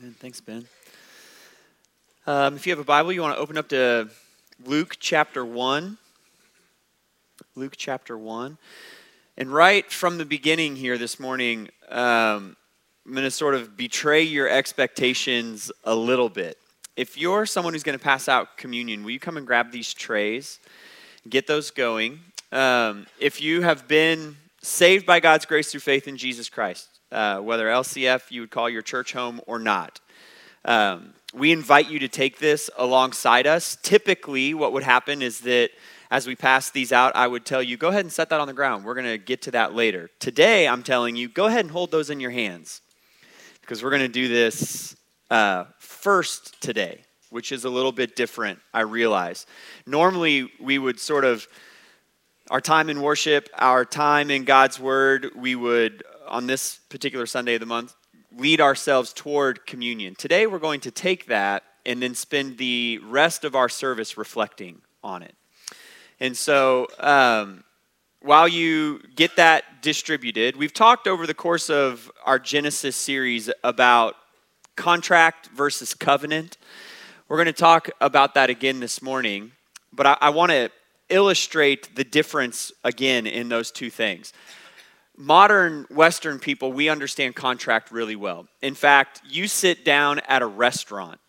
Amen. Thanks, Ben. Um, if you have a Bible, you want to open up to Luke chapter 1. Luke chapter 1. And right from the beginning here this morning, um, I'm going to sort of betray your expectations a little bit. If you're someone who's going to pass out communion, will you come and grab these trays? Get those going. Um, if you have been saved by God's grace through faith in Jesus Christ, uh, whether LCF you would call your church home or not. Um, we invite you to take this alongside us. Typically, what would happen is that as we pass these out, I would tell you, go ahead and set that on the ground. We're going to get to that later. Today, I'm telling you, go ahead and hold those in your hands because we're going to do this uh, first today, which is a little bit different, I realize. Normally, we would sort of, our time in worship, our time in God's Word, we would on this particular Sunday of the month, lead ourselves toward communion. Today, we're going to take that and then spend the rest of our service reflecting on it. And so, um, while you get that distributed, we've talked over the course of our Genesis series about contract versus covenant. We're going to talk about that again this morning, but I, I want to illustrate the difference again in those two things modern Western people, we understand contract really well. In fact, you sit down at a restaurant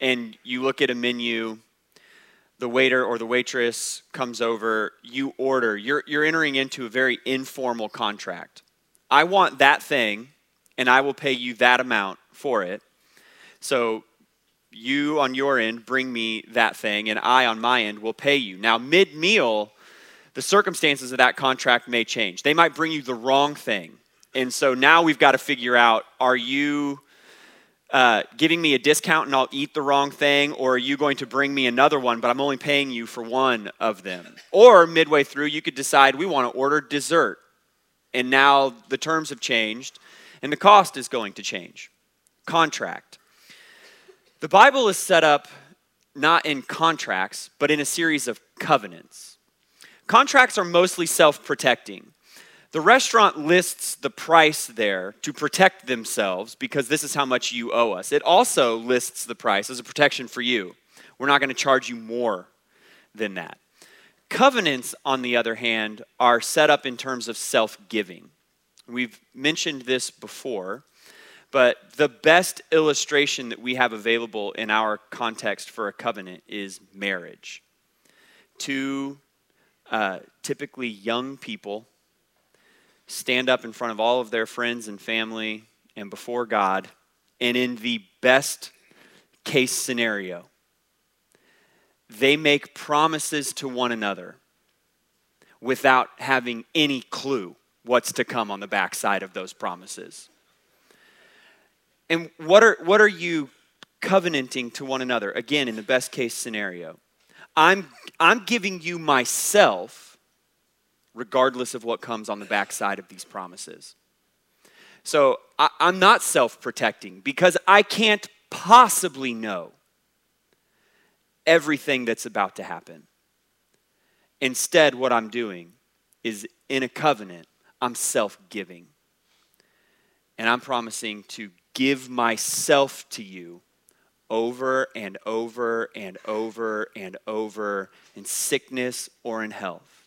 and you look at a menu, the waiter or the waitress comes over, you order, you're, you're entering into a very informal contract. I want that thing, and I will pay you that amount for it. So you on your end bring me that thing, and I on my end will pay you. Now, mid meal, the circumstances of that contract may change. They might bring you the wrong thing. And so now we've got to figure out are you uh, giving me a discount and I'll eat the wrong thing, or are you going to bring me another one, but I'm only paying you for one of them? Or midway through, you could decide we want to order dessert. And now the terms have changed and the cost is going to change. Contract. The Bible is set up not in contracts, but in a series of covenants. Contracts are mostly self protecting. The restaurant lists the price there to protect themselves because this is how much you owe us. It also lists the price as a protection for you. We're not going to charge you more than that. Covenants, on the other hand, are set up in terms of self giving. We've mentioned this before, but the best illustration that we have available in our context for a covenant is marriage. Two uh, typically young people stand up in front of all of their friends and family and before God, and in the best case scenario, they make promises to one another without having any clue what's to come on the backside of those promises. And what are, what are you covenanting to one another? Again, in the best case scenario, I'm, I'm giving you myself regardless of what comes on the backside of these promises. So I, am not self protecting because I can't possibly know everything that's about to happen. Instead, what I'm doing is in a covenant, I'm self giving. And I'm promising to give myself to you over and over and over and over in sickness or in health,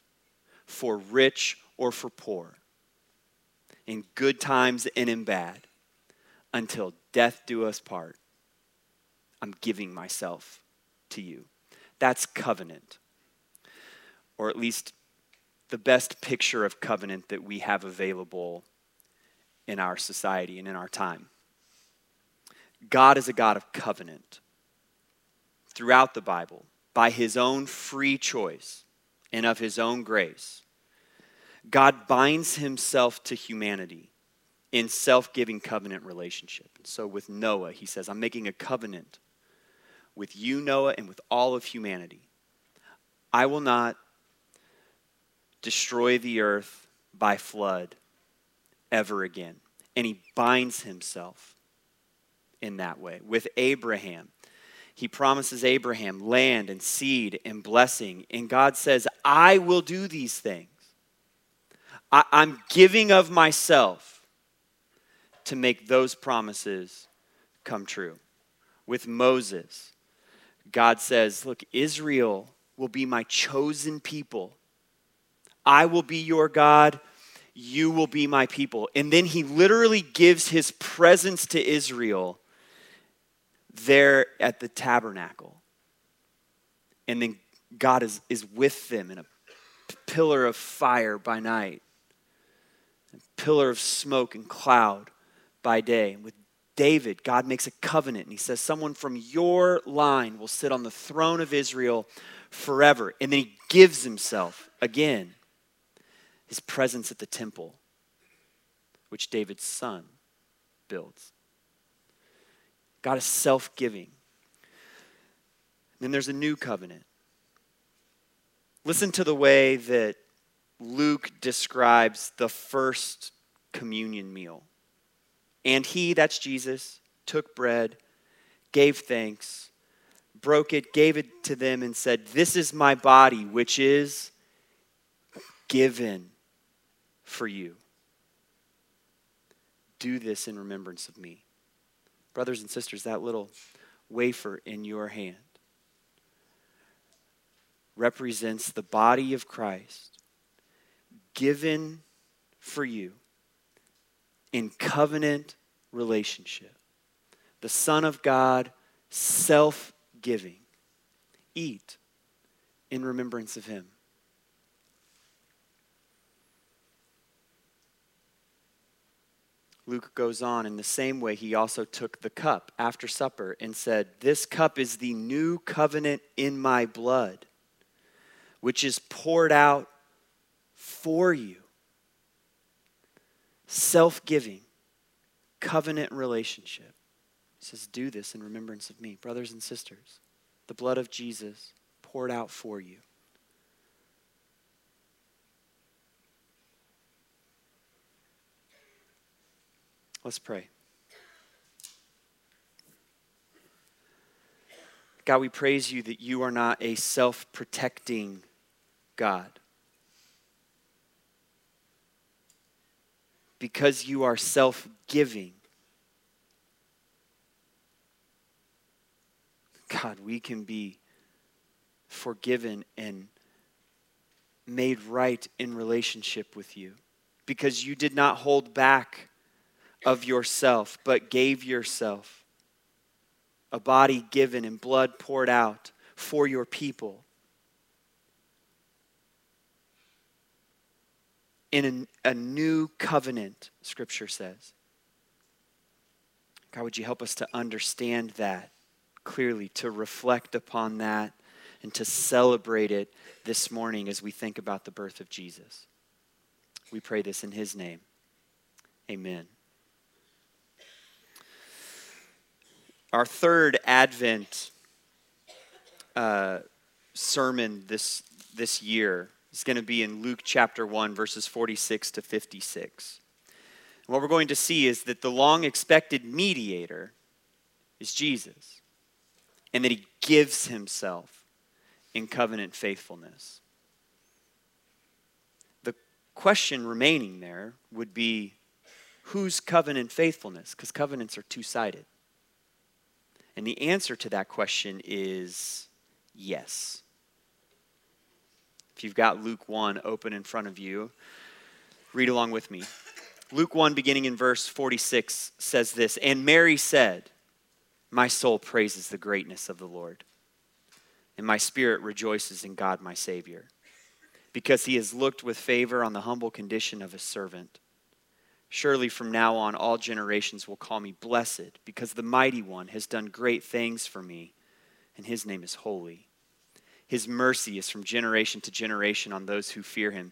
for rich or for poor, in good times and in bad, until death do us part. I'm giving myself to you. That's covenant, or at least the best picture of covenant that we have available in our society and in our time. God is a God of covenant throughout the Bible by his own free choice and of his own grace. God binds himself to humanity in self giving covenant relationship. And so with Noah, he says, I'm making a covenant with you, Noah, and with all of humanity. I will not destroy the earth by flood ever again. And he binds himself in that way. With Abraham, he promises Abraham land and seed and blessing. And God says, I will do these things. I, am giving of myself to make those promises come true. With Moses, God says, Look, Israel will be my chosen people. I will be your God. You will be my people. And then he literally gives his presence to Israel there at the tabernacle. And then God is, is with them in a pillar of fire by night, a pillar of smoke and cloud by day. And with David, God makes a covenant and he says, Someone from your line will sit on the throne of Israel forever. And then he gives himself again his presence at the temple, which David's son builds. God is self giving. Then there's a new covenant. Listen to the way that Luke describes the first communion meal. And he, that's Jesus, took bread, gave thanks, broke it, gave it to them, and said, This is my body, which is given for you. Do this in remembrance of me. Brothers and sisters, that little wafer in your hand represents the body of Christ given for you in covenant relationship. The Son of God, self giving. Eat in remembrance of Him. Luke goes on in the same way, he also took the cup after supper and said, This cup is the new covenant in my blood, which is poured out for you. Self giving, covenant relationship. He says, Do this in remembrance of me. Brothers and sisters, the blood of Jesus poured out for you. Let's pray. God, we praise you that you are not a self protecting God. Because you are self giving. God, we can be forgiven and made right in relationship with you because you did not hold back of yourself, but gave yourself a body given and blood poured out for your people. In a, a new covenant, Scripture says. God, would you help us to understand that clearly, to reflect upon that, and to celebrate it this morning as we think about the birth of Jesus? We pray this in His name. Amen. Our third Advent uh, sermon this, this year is going to be in Luke chapter 1, verses 46 to 56. And what we're going to see is that the long expected mediator is Jesus, and that he gives himself in covenant faithfulness. The question remaining there would be whose covenant faithfulness? Because covenants are two sided. And the answer to that question is yes. If you've got Luke 1 open in front of you, read along with me. Luke 1, beginning in verse 46, says this And Mary said, My soul praises the greatness of the Lord, and my spirit rejoices in God my Savior, because he has looked with favor on the humble condition of his servant. Surely from now on, all generations will call me blessed, because the mighty one has done great things for me, and his name is holy. His mercy is from generation to generation on those who fear him.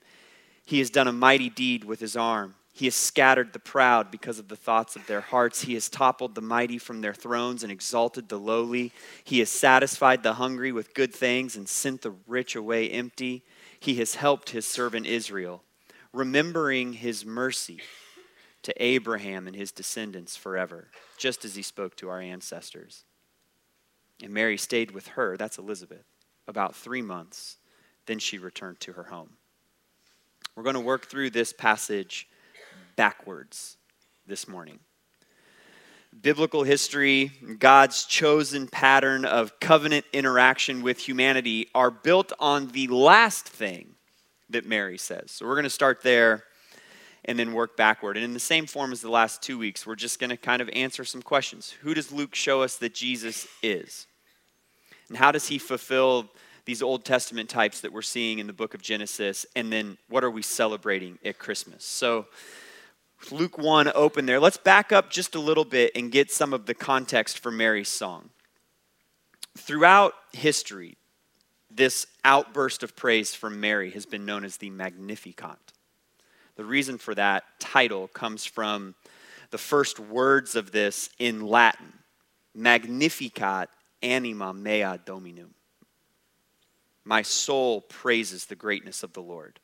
He has done a mighty deed with his arm. He has scattered the proud because of the thoughts of their hearts. He has toppled the mighty from their thrones and exalted the lowly. He has satisfied the hungry with good things and sent the rich away empty. He has helped his servant Israel, remembering his mercy to Abraham and his descendants forever, just as he spoke to our ancestors. And Mary stayed with her, that's Elizabeth, about three months. Then she returned to her home. We're going to work through this passage backwards this morning. biblical history, God's chosen pattern of covenant interaction with humanity are built on the last thing that Mary says. So we're going to start there and then work backward. And in the same form as the last two weeks, we're just going to kind of answer some questions. Who does Luke show us that Jesus is? And how does he fulfill these Old Testament types that we're seeing in the book of Genesis? And then what are we celebrating at Christmas? So, Luke 1 open there. Let's back up just a little bit and get some of the context for Mary's song. Throughout history, this outburst of praise from Mary has been known as the Magnificat. The reason for that title comes from the first words of this in Latin Magnificat anima mea dominum. My soul praises the greatness of the Lord.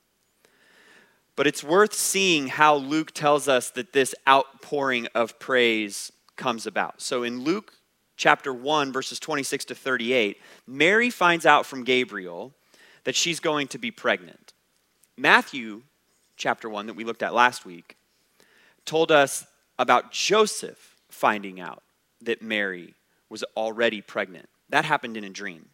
But it's worth seeing how Luke tells us that this outpouring of praise comes about. So in Luke chapter 1, verses 26 to 38, Mary finds out from Gabriel that she's going to be pregnant. Matthew chapter 1, that we looked at last week, told us about Joseph finding out that Mary was already pregnant. That happened in a dream.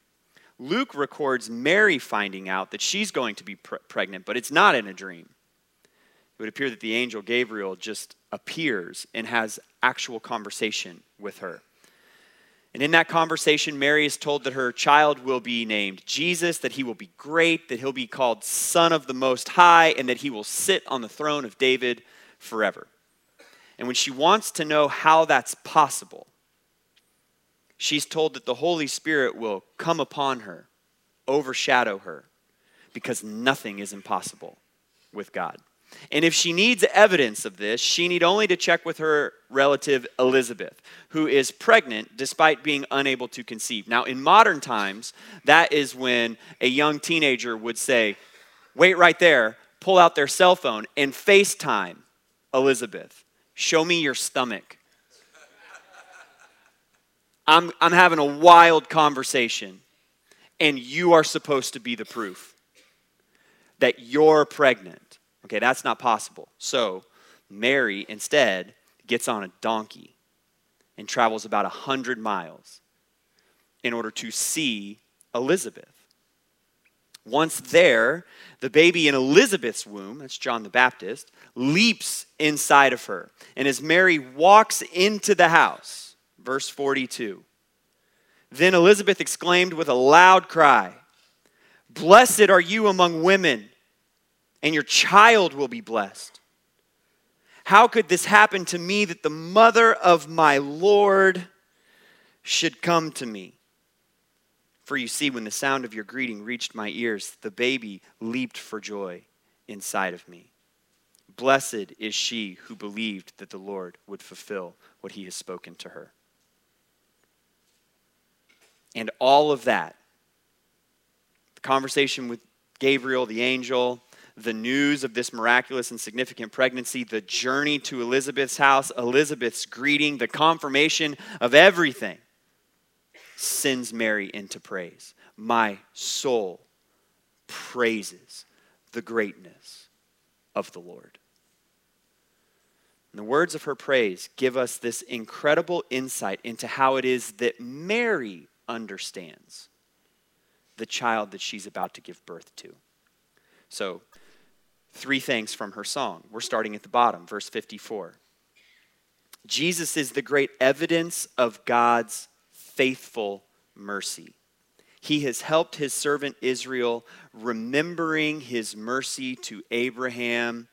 Luke records Mary finding out that she's going to be pre- pregnant, but it's not in a dream. It would appear that the angel Gabriel just appears and has actual conversation with her. And in that conversation, Mary is told that her child will be named Jesus, that he will be great, that he'll be called Son of the Most High, and that he will sit on the throne of David forever. And when she wants to know how that's possible, she's told that the Holy Spirit will come upon her, overshadow her, because nothing is impossible with God. And if she needs evidence of this, she need only to check with her relative Elizabeth, who is pregnant despite being unable to conceive. Now, in modern times, that is when a young teenager would say, Wait right there, pull out their cell phone and FaceTime Elizabeth. Show me your stomach. I'm, I'm having a wild conversation, and you are supposed to be the proof that you're pregnant. Okay, that's not possible. So, Mary instead gets on a donkey and travels about 100 miles in order to see Elizabeth. Once there, the baby in Elizabeth's womb, that's John the Baptist, leaps inside of her. And as Mary walks into the house, Verse 42. Then Elizabeth exclaimed with a loud cry, Blessed are you among women, and your child will be blessed. How could this happen to me that the mother of my Lord should come to me? For you see, when the sound of your greeting reached my ears, the baby leaped for joy inside of me. Blessed is she who believed that the Lord would fulfill what he has spoken to her. And all of that, the conversation with Gabriel, the angel, the news of this miraculous and significant pregnancy, the journey to Elizabeth's house, Elizabeth's greeting, the confirmation of everything sends Mary into praise. My soul praises the greatness of the Lord. And the words of her praise give us this incredible insight into how it is that Mary understands the child that she's about to give birth to. So, three things from her song. We're starting at the bottom, verse 54. Jesus is the great evidence of God's faithful mercy. He has helped his servant Israel, remembering his mercy to Abraham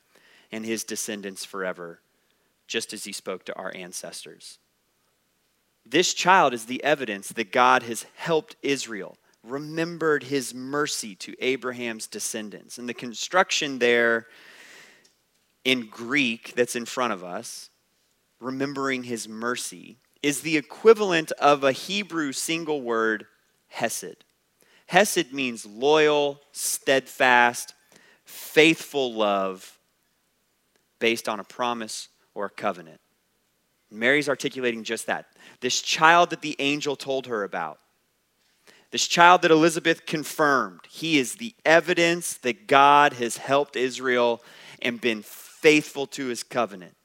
and his descendants forever, just as he spoke to our ancestors. This child is the evidence that God has helped Israel, remembered his mercy to Abraham's descendants. And the construction there in Greek that's in front of us, remembering his mercy, is the equivalent of a Hebrew single word, hesed. Hesed means loyal, steadfast, faithful love based on a promise or a covenant. Mary's articulating just that. This child that the angel told her about, this child that Elizabeth confirmed, he is the evidence that God has helped Israel and been faithful to his covenant.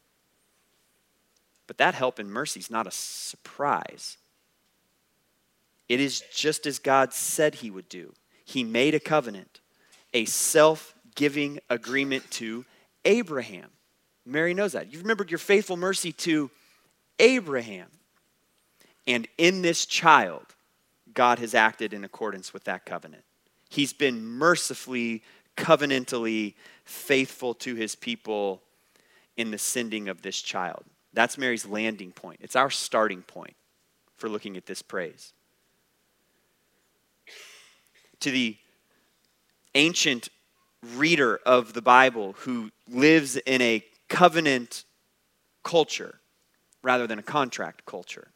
But that help and mercy is not a surprise. It is just as God said he would do. He made a covenant, a self giving agreement to Abraham. Mary knows that. You've remembered your faithful mercy to Abraham. And in this child, God has acted in accordance with that covenant. He's been mercifully, covenantally faithful to his people in the sending of this child. That's Mary's landing point. It's our starting point for looking at this praise. To the ancient reader of the Bible who lives in a covenant culture rather than a contract culture,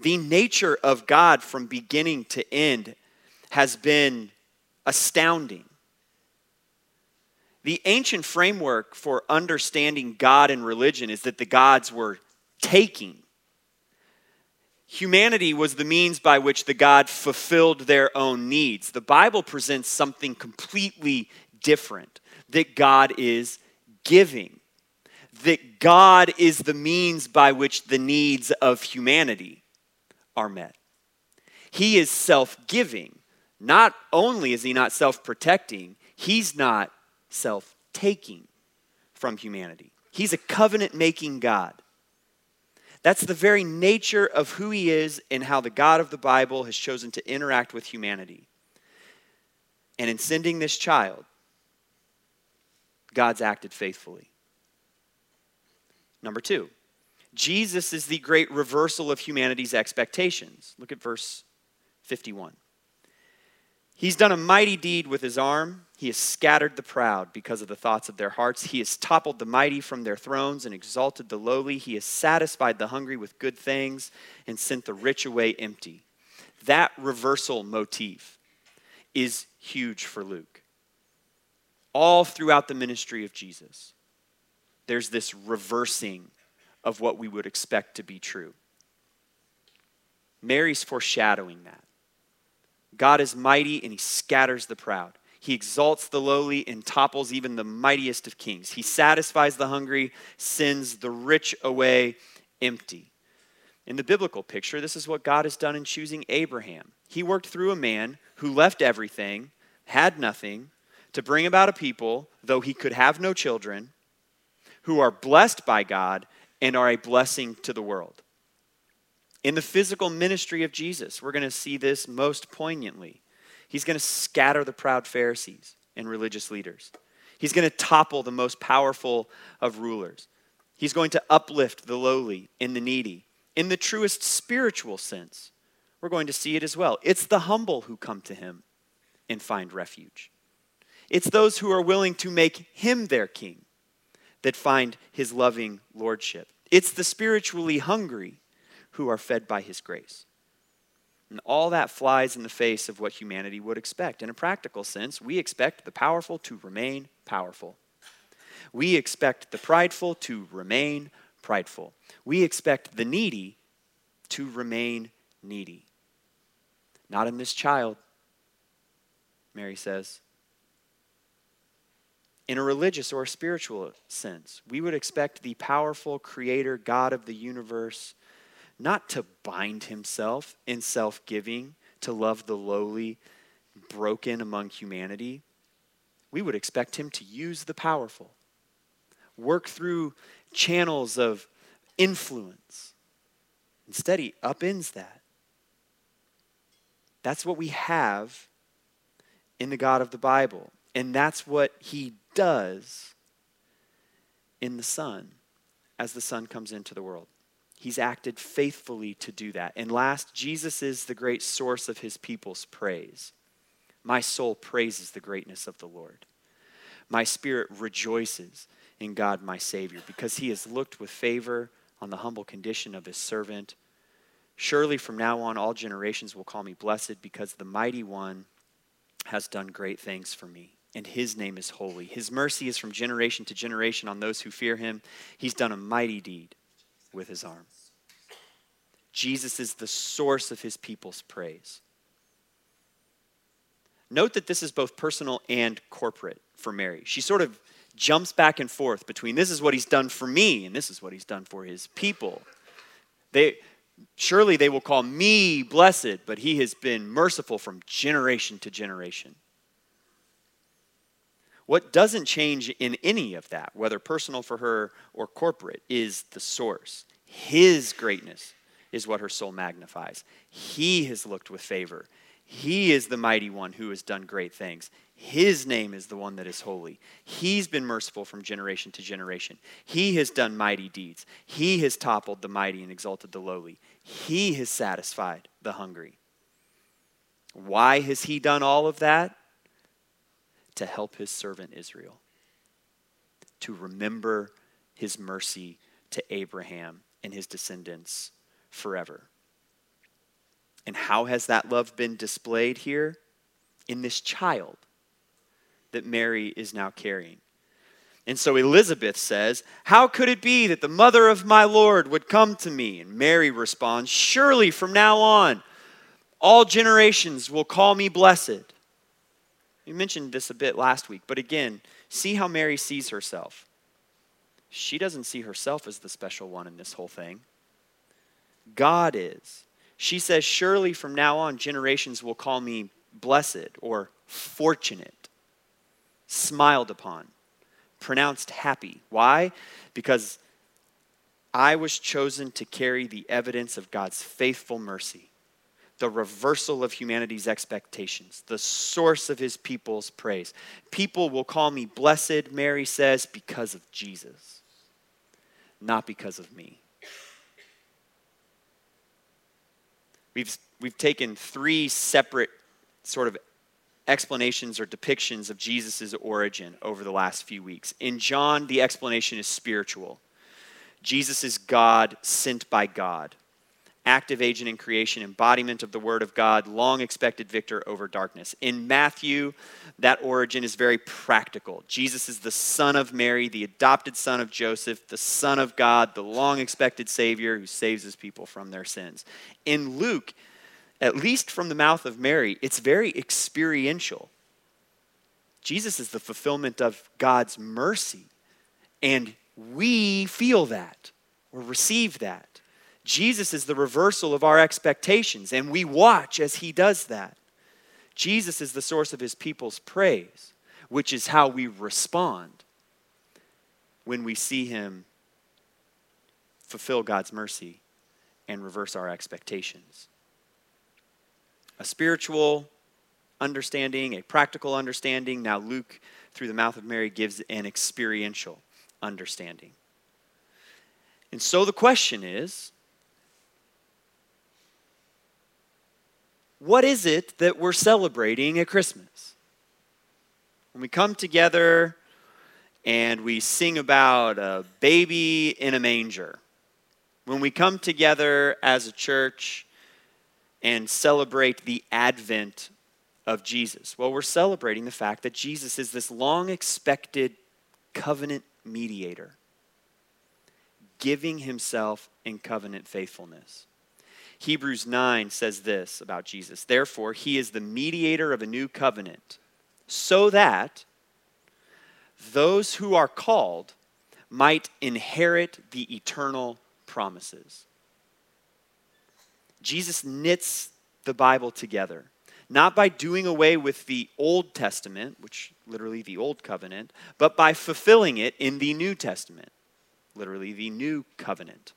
the nature of God from beginning to end has been astounding. The ancient framework for understanding God and religion is that the gods were taking. Humanity was the means by which the God fulfilled their own needs. The Bible presents something completely different that God is giving, that God is the means by which the needs of humanity are met. He is self giving. Not only is he not self protecting, he's not self taking from humanity. He's a covenant making God. That's the very nature of who he is and how the God of the Bible has chosen to interact with humanity. And in sending this child, God's acted faithfully. Number two, Jesus is the great reversal of humanity's expectations. Look at verse 51. He's done a mighty deed with his arm. He has scattered the proud because of the thoughts of their hearts. He has toppled the mighty from their thrones and exalted the lowly. He has satisfied the hungry with good things and sent the rich away empty. That reversal motif is huge for Luke. All throughout the ministry of Jesus, there's this reversing of what we would expect to be true. Mary's foreshadowing that. God is mighty and he scatters the proud. He exalts the lowly and topples even the mightiest of kings. He satisfies the hungry, sends the rich away empty. In the biblical picture, this is what God has done in choosing Abraham. He worked through a man who left everything, had nothing, to bring about a people, though he could have no children, who are blessed by God and are a blessing to the world. In the physical ministry of Jesus, we're going to see this most poignantly. He's going to scatter the proud Pharisees and religious leaders. He's going to topple the most powerful of rulers. He's going to uplift the lowly and the needy. In the truest spiritual sense, we're going to see it as well. It's the humble who come to him and find refuge. It's those who are willing to make him their king that find his loving lordship. It's the spiritually hungry who are fed by his grace. And all that flies in the face of what humanity would expect. In a practical sense, we expect the powerful to remain powerful. We expect the prideful to remain prideful. We expect the needy to remain needy. Not in this child, Mary says. In a religious or a spiritual sense, we would expect the powerful creator, God of the universe, not to bind himself in self giving, to love the lowly, broken among humanity. We would expect him to use the powerful, work through channels of influence. Instead, he upends that. That's what we have in the God of the Bible. And that's what he does in the Son as the Son comes into the world. He's acted faithfully to do that. And last, Jesus is the great source of his people's praise. My soul praises the greatness of the Lord. My spirit rejoices in God, my Savior, because he has looked with favor on the humble condition of his servant. Surely from now on, all generations will call me blessed, because the mighty one has done great things for me, and his name is holy. His mercy is from generation to generation on those who fear him. He's done a mighty deed with his arm. Jesus is the source of his people's praise. Note that this is both personal and corporate for Mary. She sort of jumps back and forth between this is what he's done for me and this is what he's done for his people. They, surely they will call me blessed, but he has been merciful from generation to generation. What doesn't change in any of that, whether personal for her or corporate, is the source. His greatness is what her soul magnifies. He has looked with favor. He is the mighty one who has done great things. His name is the one that is holy. He's been merciful from generation to generation. He has done mighty deeds. He has toppled the mighty and exalted the lowly. He has satisfied the hungry. Why has he done all of that? To help his servant Israel, to remember his mercy to Abraham and his descendants forever. And how has that love been displayed here? In this child that Mary is now carrying. And so Elizabeth says, How could it be that the mother of my Lord would come to me? And Mary responds, Surely from now on, all generations will call me blessed. We mentioned this a bit last week, but again, see how Mary sees herself. She doesn't see herself as the special one in this whole thing. God is. She says, Surely from now on, generations will call me blessed or fortunate, smiled upon, pronounced happy. Why? Because I was chosen to carry the evidence of God's faithful mercy, the reversal of humanity's expectations, the source of his people's praise. People will call me blessed, Mary says, because of Jesus, not because of me. We've, we've taken three separate sort of explanations or depictions of Jesus' origin over the last few weeks. In John, the explanation is spiritual. Jesus is God sent by God active agent in creation, embodiment of the Word of God, long expected victor over darkness. In Matthew, that origin is very practical. Jesus is the son of Mary, the adopted son of Joseph, the son of God, the long expected Savior who saves his people from their sins. In Luke, at least from the mouth of Mary, it's very experiential. Jesus is the fulfillment of God's mercy, and we feel that or receive that. Jesus is the reversal of our expectations, and we watch as he does that. Jesus is the source of his people's praise, which is how we respond when we see him fulfill God's mercy and reverse our expectations. A spiritual understanding, a practical understanding. Now, Luke, through the mouth of Mary, gives an experiential understanding. And so the question is what is it that we're celebrating at Christmas? When we come together and we sing about a baby in a manger, when we come together as a church and celebrate the advent of Jesus, well, we're celebrating the fact that Jesus is this long expected covenant mediator, giving himself in covenant faithfulness. Hebrews 9 says this about Jesus Therefore, he is the mediator of a new covenant, so that those who are called might inherit the eternal promises. Jesus knits the Bible together, not by doing away with the Old Testament, which literally the Old Covenant, but by fulfilling it in the New Testament, literally the New Covenant.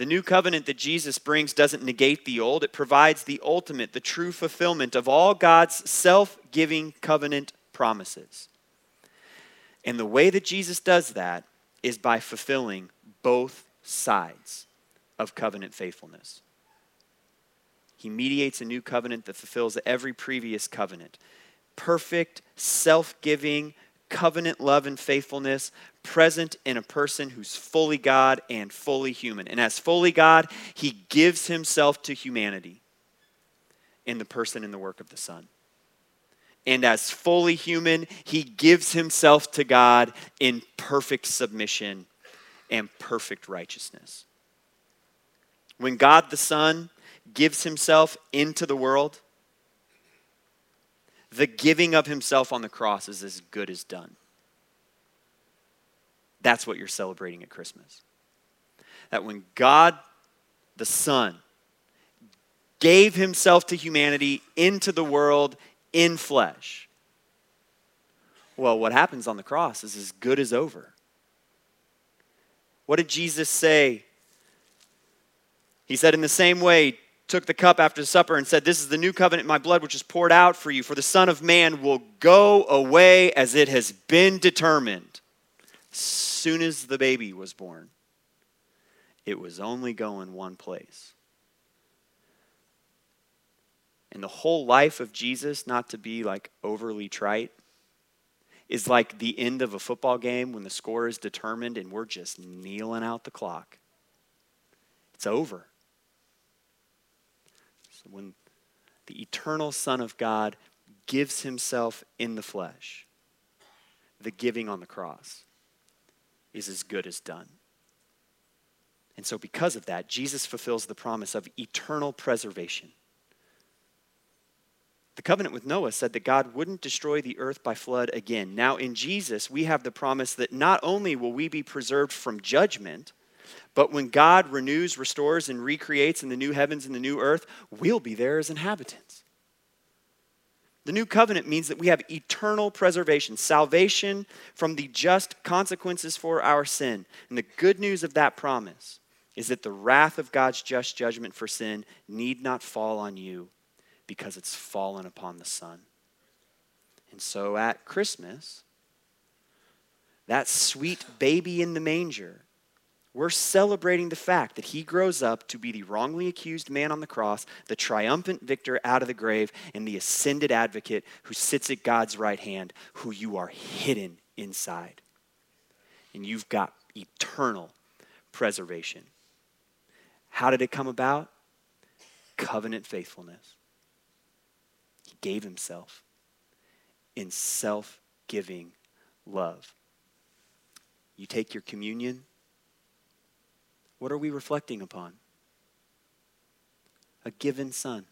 The new covenant that Jesus brings doesn't negate the old, it provides the ultimate, the true fulfillment of all God's self giving covenant promises. And the way that Jesus does that is by fulfilling both sides of covenant faithfulness. He mediates a new covenant that fulfills every previous covenant. Perfect, self giving, covenant love and faithfulness present in a person who's fully God and fully human. And as fully God, he gives himself to humanity in the person and the work of the Son. And as fully human, he gives himself to God in perfect submission and perfect righteousness. When God the Son gives himself into the world, the giving of himself on the cross is as good as done. That's what you're celebrating at Christmas. That when God the Son gave himself to humanity into the world in flesh. Well, what happens on the cross is as good as over. What did Jesus say? He said, In the same way, took the cup after the supper and said, This is the new covenant in my blood, which is poured out for you. For the Son of Man will go away as it has been determined. Soon as the baby was born, it was only going one place. And the whole life of Jesus, not to be like overly trite, is like the end of a football game when the score is determined and we're just kneeling out the clock. It's over. So when the eternal Son of God gives himself in the flesh, the giving on the cross is as good as done. And so, because of that, Jesus fulfills the promise of eternal preservation. The covenant with Noah said that God wouldn't destroy the earth by flood again. Now, in Jesus, we have the promise that not only will we be preserved from judgment, but when God renews, restores, and recreates in the new heavens and the new earth, we'll be there as inhabitants. The new covenant means that we have eternal preservation, salvation from the just consequences for our sin. And the good news of that promise is that the wrath of God's just judgment for sin need not fall on you because it's fallen upon the Son. And so at Christmas, that sweet baby in the manger, we're celebrating the fact that he grows up to be the wrongly accused man on the cross, the triumphant victor out of the grave, and the ascended advocate who sits at God's right hand, who you are hidden inside. And you've got eternal preservation. How did it come about? Covenant faithfulness He gave himself in self giving love. You take your communion. What are we reflecting upon? A given son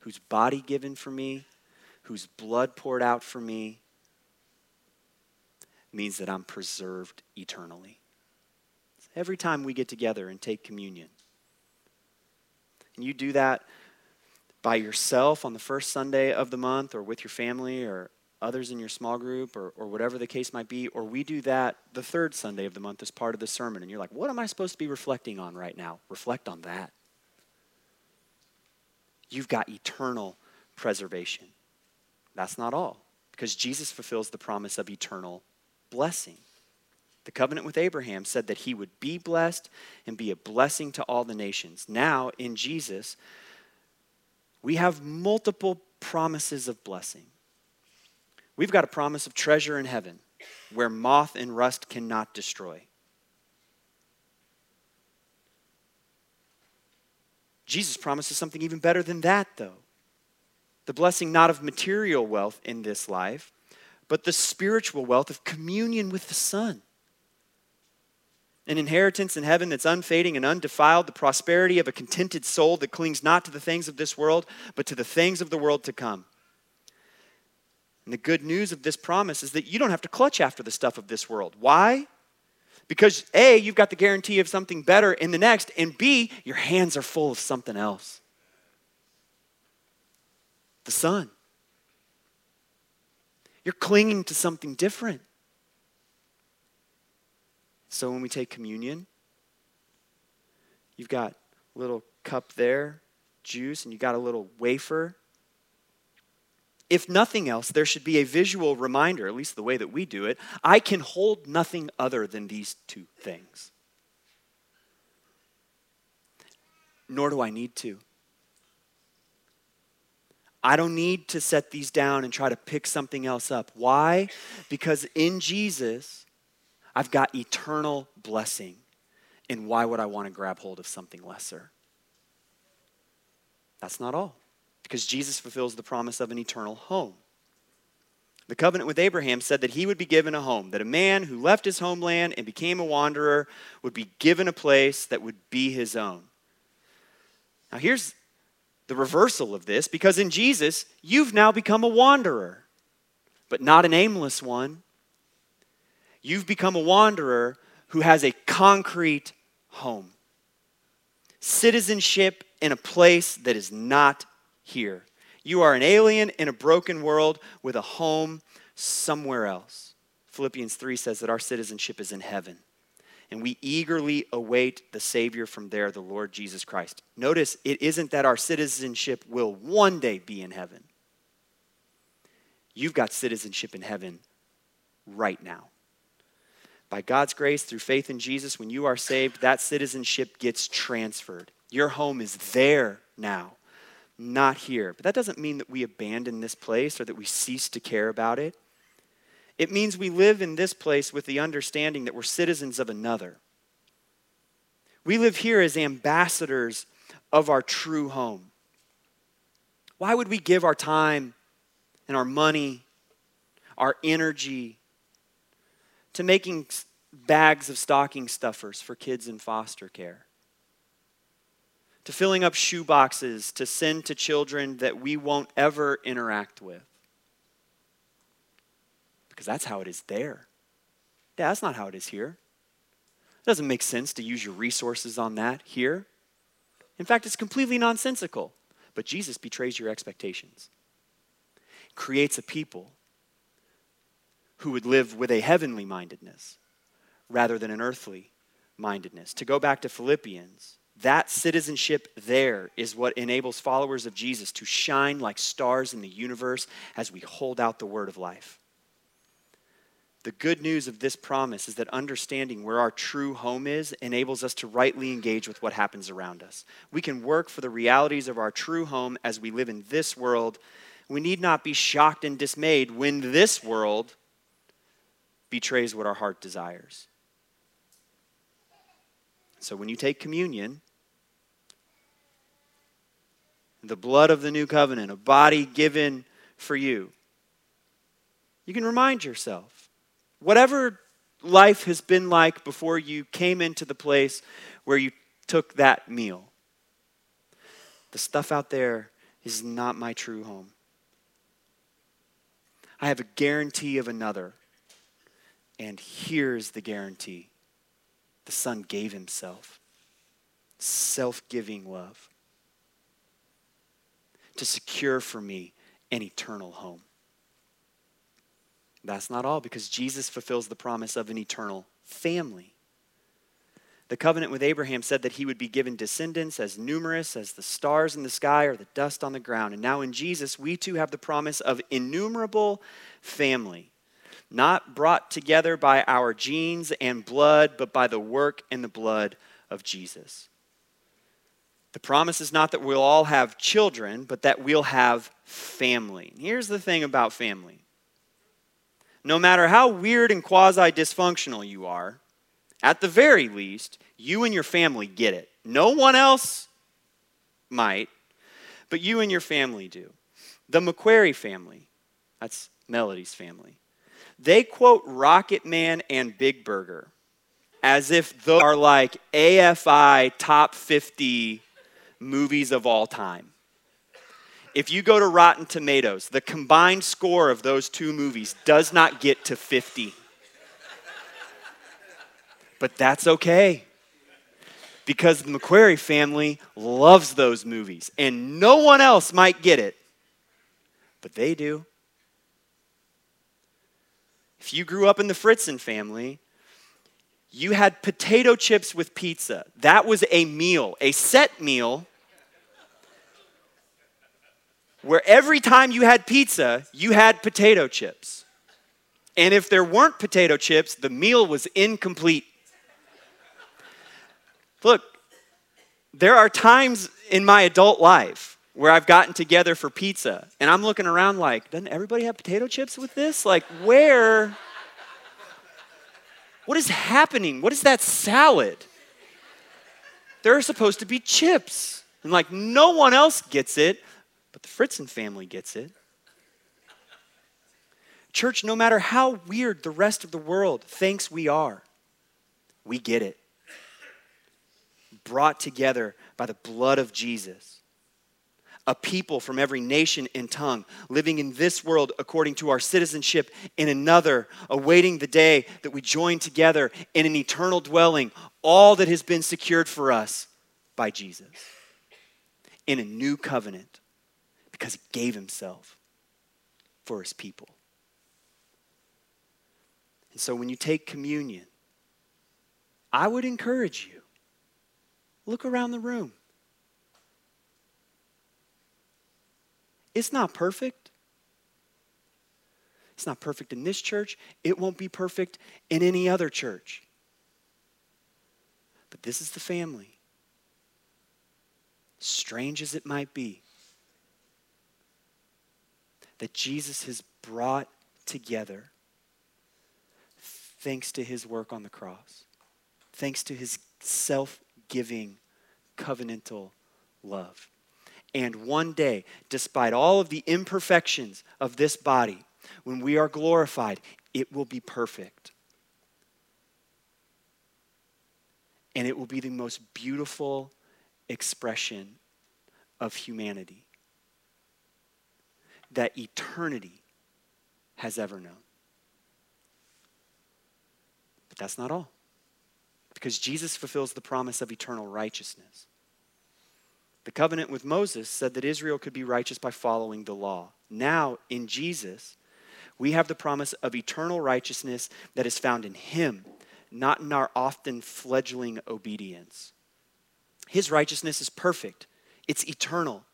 whose body given for me, whose blood poured out for me, means that I'm preserved eternally. Every time we get together and take communion, and you do that by yourself on the first Sunday of the month or with your family or others in your small group or, or whatever the case might be, or we do that the third Sunday of the month as part of the sermon, and you're like, what am I supposed to be reflecting on right now? Reflect on that. You've got eternal preservation. That's not all, because Jesus fulfills the promise of eternal blessing. The covenant with Abraham said that he would be blessed and be a blessing to all the nations. Now, in Jesus, we have multiple promises of blessing. We've got a promise of treasure in heaven where moth and rust cannot destroy. Jesus promises something even better than that, though. The blessing not of material wealth in this life, but the spiritual wealth of communion with the Son an inheritance in heaven that's unfading and undefiled, the prosperity of a contented soul that clings not to the things of this world, but to the things of the world to come. And the good news of this promise is that you don't have to clutch after the stuff of this world. Why? Because A, you've got the guarantee of something better in the next, and B, your hands are full of something else the Son. You're clinging to something different. So when we take communion, you've got a little cup there, juice, and you got a little wafer. If nothing else, there should be a visual reminder, at least the way that we do it. I can hold nothing other than these two things. Nor do I need to. I don't need to set these down and try to pick something else up. Why? Because in Jesus, I've got eternal blessing. And why would I want to grab hold of something lesser? That's not all, because Jesus fulfills the promise of an eternal home. The covenant with Abraham said that he would be given a home, that a man who left his homeland and became a wanderer would be given a place that would be his own. Now, here's the reversal of this because in Jesus, you've now become a wanderer, but not an aimless one. You've become a wanderer who has a concrete home. Citizenship in a place that is not here. You are an alien in a broken world with a home somewhere else. Philippians 3 says that our citizenship is in heaven, and we eagerly await the Savior from there, the Lord Jesus Christ. Notice it isn't that our citizenship will one day be in heaven. You've got citizenship in heaven right now. By God's grace, through faith in Jesus, when you are saved, that citizenship gets transferred. Your home is there now, not here. But that doesn't mean that we abandon this place or that we cease to care about it. It means we live in this place with the understanding that we're citizens of another. We live here as ambassadors of our true home. Why would we give our time and our money, our energy to making bags of stocking stuffers for kids in foster care? To filling up shoe boxes to send to children that we won't ever interact with? because that's how it is there. Yeah, that's not how it is here. It doesn't make sense to use your resources on that here. In fact, it's completely nonsensical. But Jesus betrays your expectations, creates a people who would live with a heavenly mindedness rather than an earthly mindedness. To go back to Philippians, that citizenship there is what enables followers of Jesus to shine like stars in the universe as we hold out the word of life. The good news of this promise is that understanding where our true home is enables us to rightly engage with what happens around us. We can work for the realities of our true home as we live in this world. We need not be shocked and dismayed when this world betrays what our heart desires. So when you take communion, the blood of the new covenant, a body given for you, you can remind yourself Whatever life has been like before you came into the place where you took that meal, the stuff out there is not my true home. I have a guarantee of another. And here's the guarantee the Son gave Himself self giving love to secure for me an eternal home. That's not all, because Jesus fulfills the promise of an eternal family. The covenant with Abraham said that he would be given descendants as numerous as the stars in the sky or the dust on the ground. And now in Jesus, we too have the promise of innumerable family, not brought together by our genes and blood, but by the work and the blood of Jesus. The promise is not that we'll all have children, but that we'll have family. Here's the thing about family no matter how weird and quasi dysfunctional you are, at the very least, you and your family get it. No one else might, but you and your family do. The McQuarrie family, that's Melody's family, they quote Rocket Man and Big Burger as if those are like AFI top 50 movies of all time if you go to Rotten Tomatoes, the combined score of those two movies does not get to 50. But that's okay. Because the McQuarrie family loves those movies, and no one else might get it, but they do. If you grew up in the Fritson family, you had potato chips with pizza. That was a meal, a set meal where every time you had pizza, you had potato chips. And if there weren't potato chips, the meal was incomplete. Look, there are times in my adult life where I've gotten together for pizza and I'm looking around like, doesn't everybody have potato chips with this? Like, where? What is happening? What is that salad? There are supposed to be chips. And like, no one else gets it. But the Fritson family gets it. Church, no matter how weird the rest of the world thinks we are, we get it. Brought together by the blood of Jesus. a people from every nation and tongue, living in this world according to our citizenship in another, awaiting the day that we join together in an eternal dwelling, all that has been secured for us by Jesus in a new covenant because he gave himself for his people. And so when you take communion, I would encourage you look around the room. It's not perfect. It's not perfect in this church. It won't be perfect in any other church. But this is the family. Strange as it might be, that Jesus has brought together thanks to his work on the cross, thanks to his self giving covenantal love. And one day, despite all of the imperfections of this body, when we are glorified, it will be perfect. And it will be the most beautiful expression of humanity that eternity has ever known. But that's not all. Because Jesus fulfills the promise of eternal righteousness. The covenant with Moses said that Israel could be righteous by following the law. Now, in Jesus, we have the promise of eternal righteousness that is found in Him, not in our often fledgling obedience. His righteousness is perfect, it's eternal.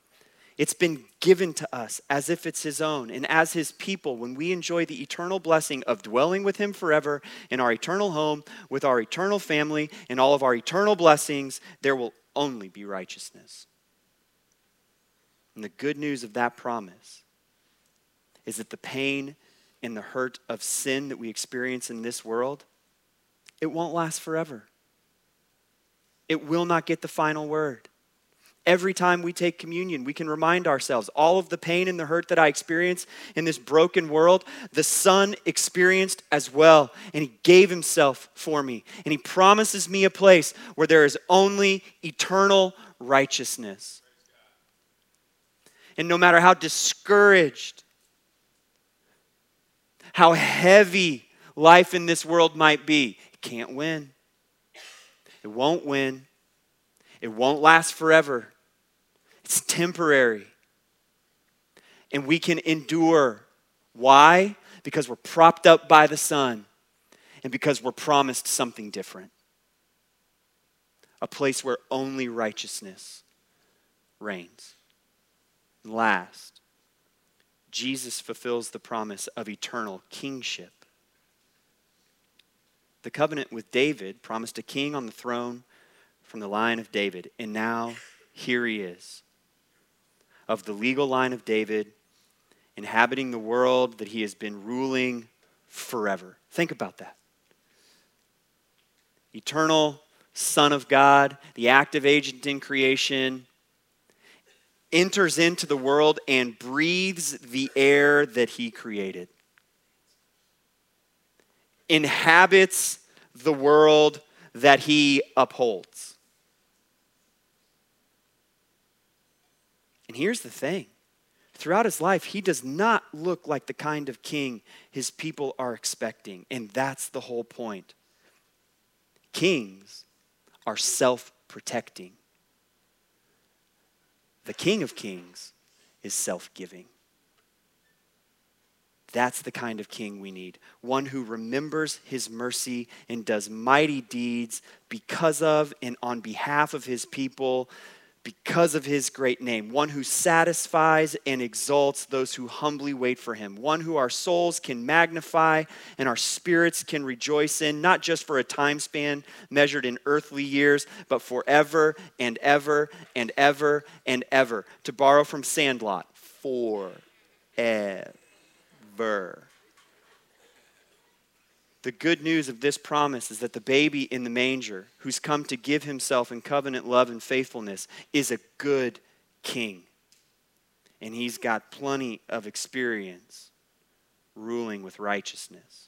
It's been given to us as if it's His own. And as His people, when we enjoy the eternal blessing of dwelling with Him forever in our eternal home, with our eternal family, and all of our eternal blessings, there will only be righteousness. And the good news of that promise is that the pain and the hurt of sin that we experience in this world, it won't last forever. It will not get the final word. Every time we take communion, we can remind ourselves all of the pain and the hurt that I experience in this broken world, the Son experienced as well. And He gave Himself for me. And He promises me a place where there is only eternal righteousness. And no matter how discouraged, how heavy life in this world might be, it can't win. It won't win. It won't last forever. It's temporary. And we can endure. Why? Because we're propped up by the Son and because we're promised something different a place where only righteousness reigns. Last, Jesus fulfills the promise of eternal kingship. The covenant with David promised a king on the throne from the line of David, and now here he is. Of the legal line of David, inhabiting the world that he has been ruling forever. Think about that. Eternal Son of God, the active agent in creation, enters into the world and breathes the air that he created, inhabits the world that he upholds. And here's the thing throughout his life, he does not look like the kind of king his people are expecting. And that's the whole point. Kings are self protecting. The King of Kings is self giving. That's the kind of king we need. One who remembers his mercy and does mighty deeds because of and on behalf of his people because of his great name, one who satisfies and exalts those who humbly wait for him, one who our souls can magnify and our spirits can rejoice in, not just for a time span measured in earthly years, but forever and ever and ever and ever. To borrow from Sandlot, forever. The good news of this promise is that the baby in the manger, who's come to give himself in covenant love and faithfulness, is a good king. And he's got plenty of experience ruling with righteousness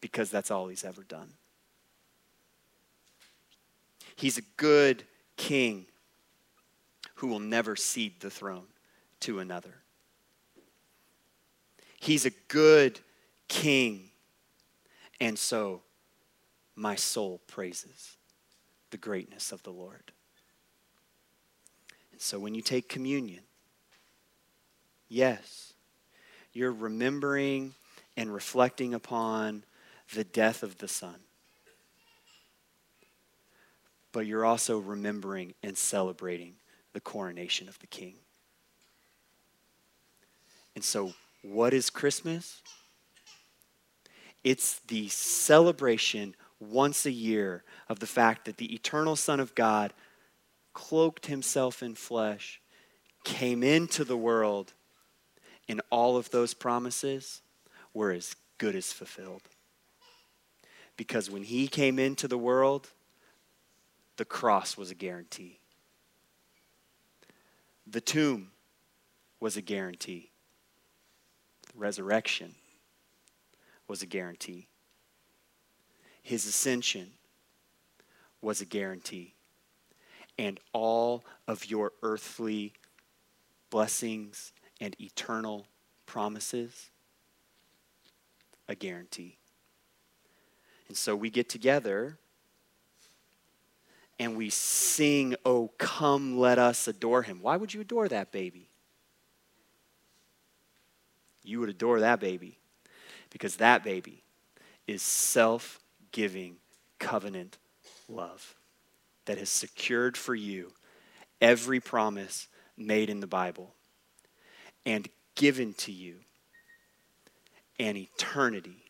because that's all he's ever done. He's a good king who will never cede the throne to another. He's a good king. And so my soul praises the greatness of the Lord. And so when you take communion, yes, you're remembering and reflecting upon the death of the Son. But you're also remembering and celebrating the coronation of the King. And so, what is Christmas? It's the celebration once a year of the fact that the eternal Son of God cloaked himself in flesh, came into the world, and all of those promises were as good as fulfilled. Because when he came into the world, the cross was a guarantee. The tomb was a guarantee. The resurrection was a guarantee. His ascension was a guarantee. And all of your earthly blessings and eternal promises, a guarantee. And so we get together and we sing, Oh, come, let us adore him. Why would you adore that baby? You would adore that baby because that baby is self giving covenant love that has secured for you every promise made in the Bible and given to you an eternity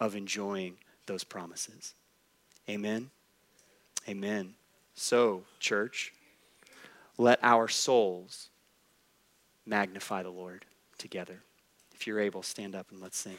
of enjoying those promises. Amen. Amen. So, church, let our souls magnify the Lord together. If you're able, stand up and let's sing.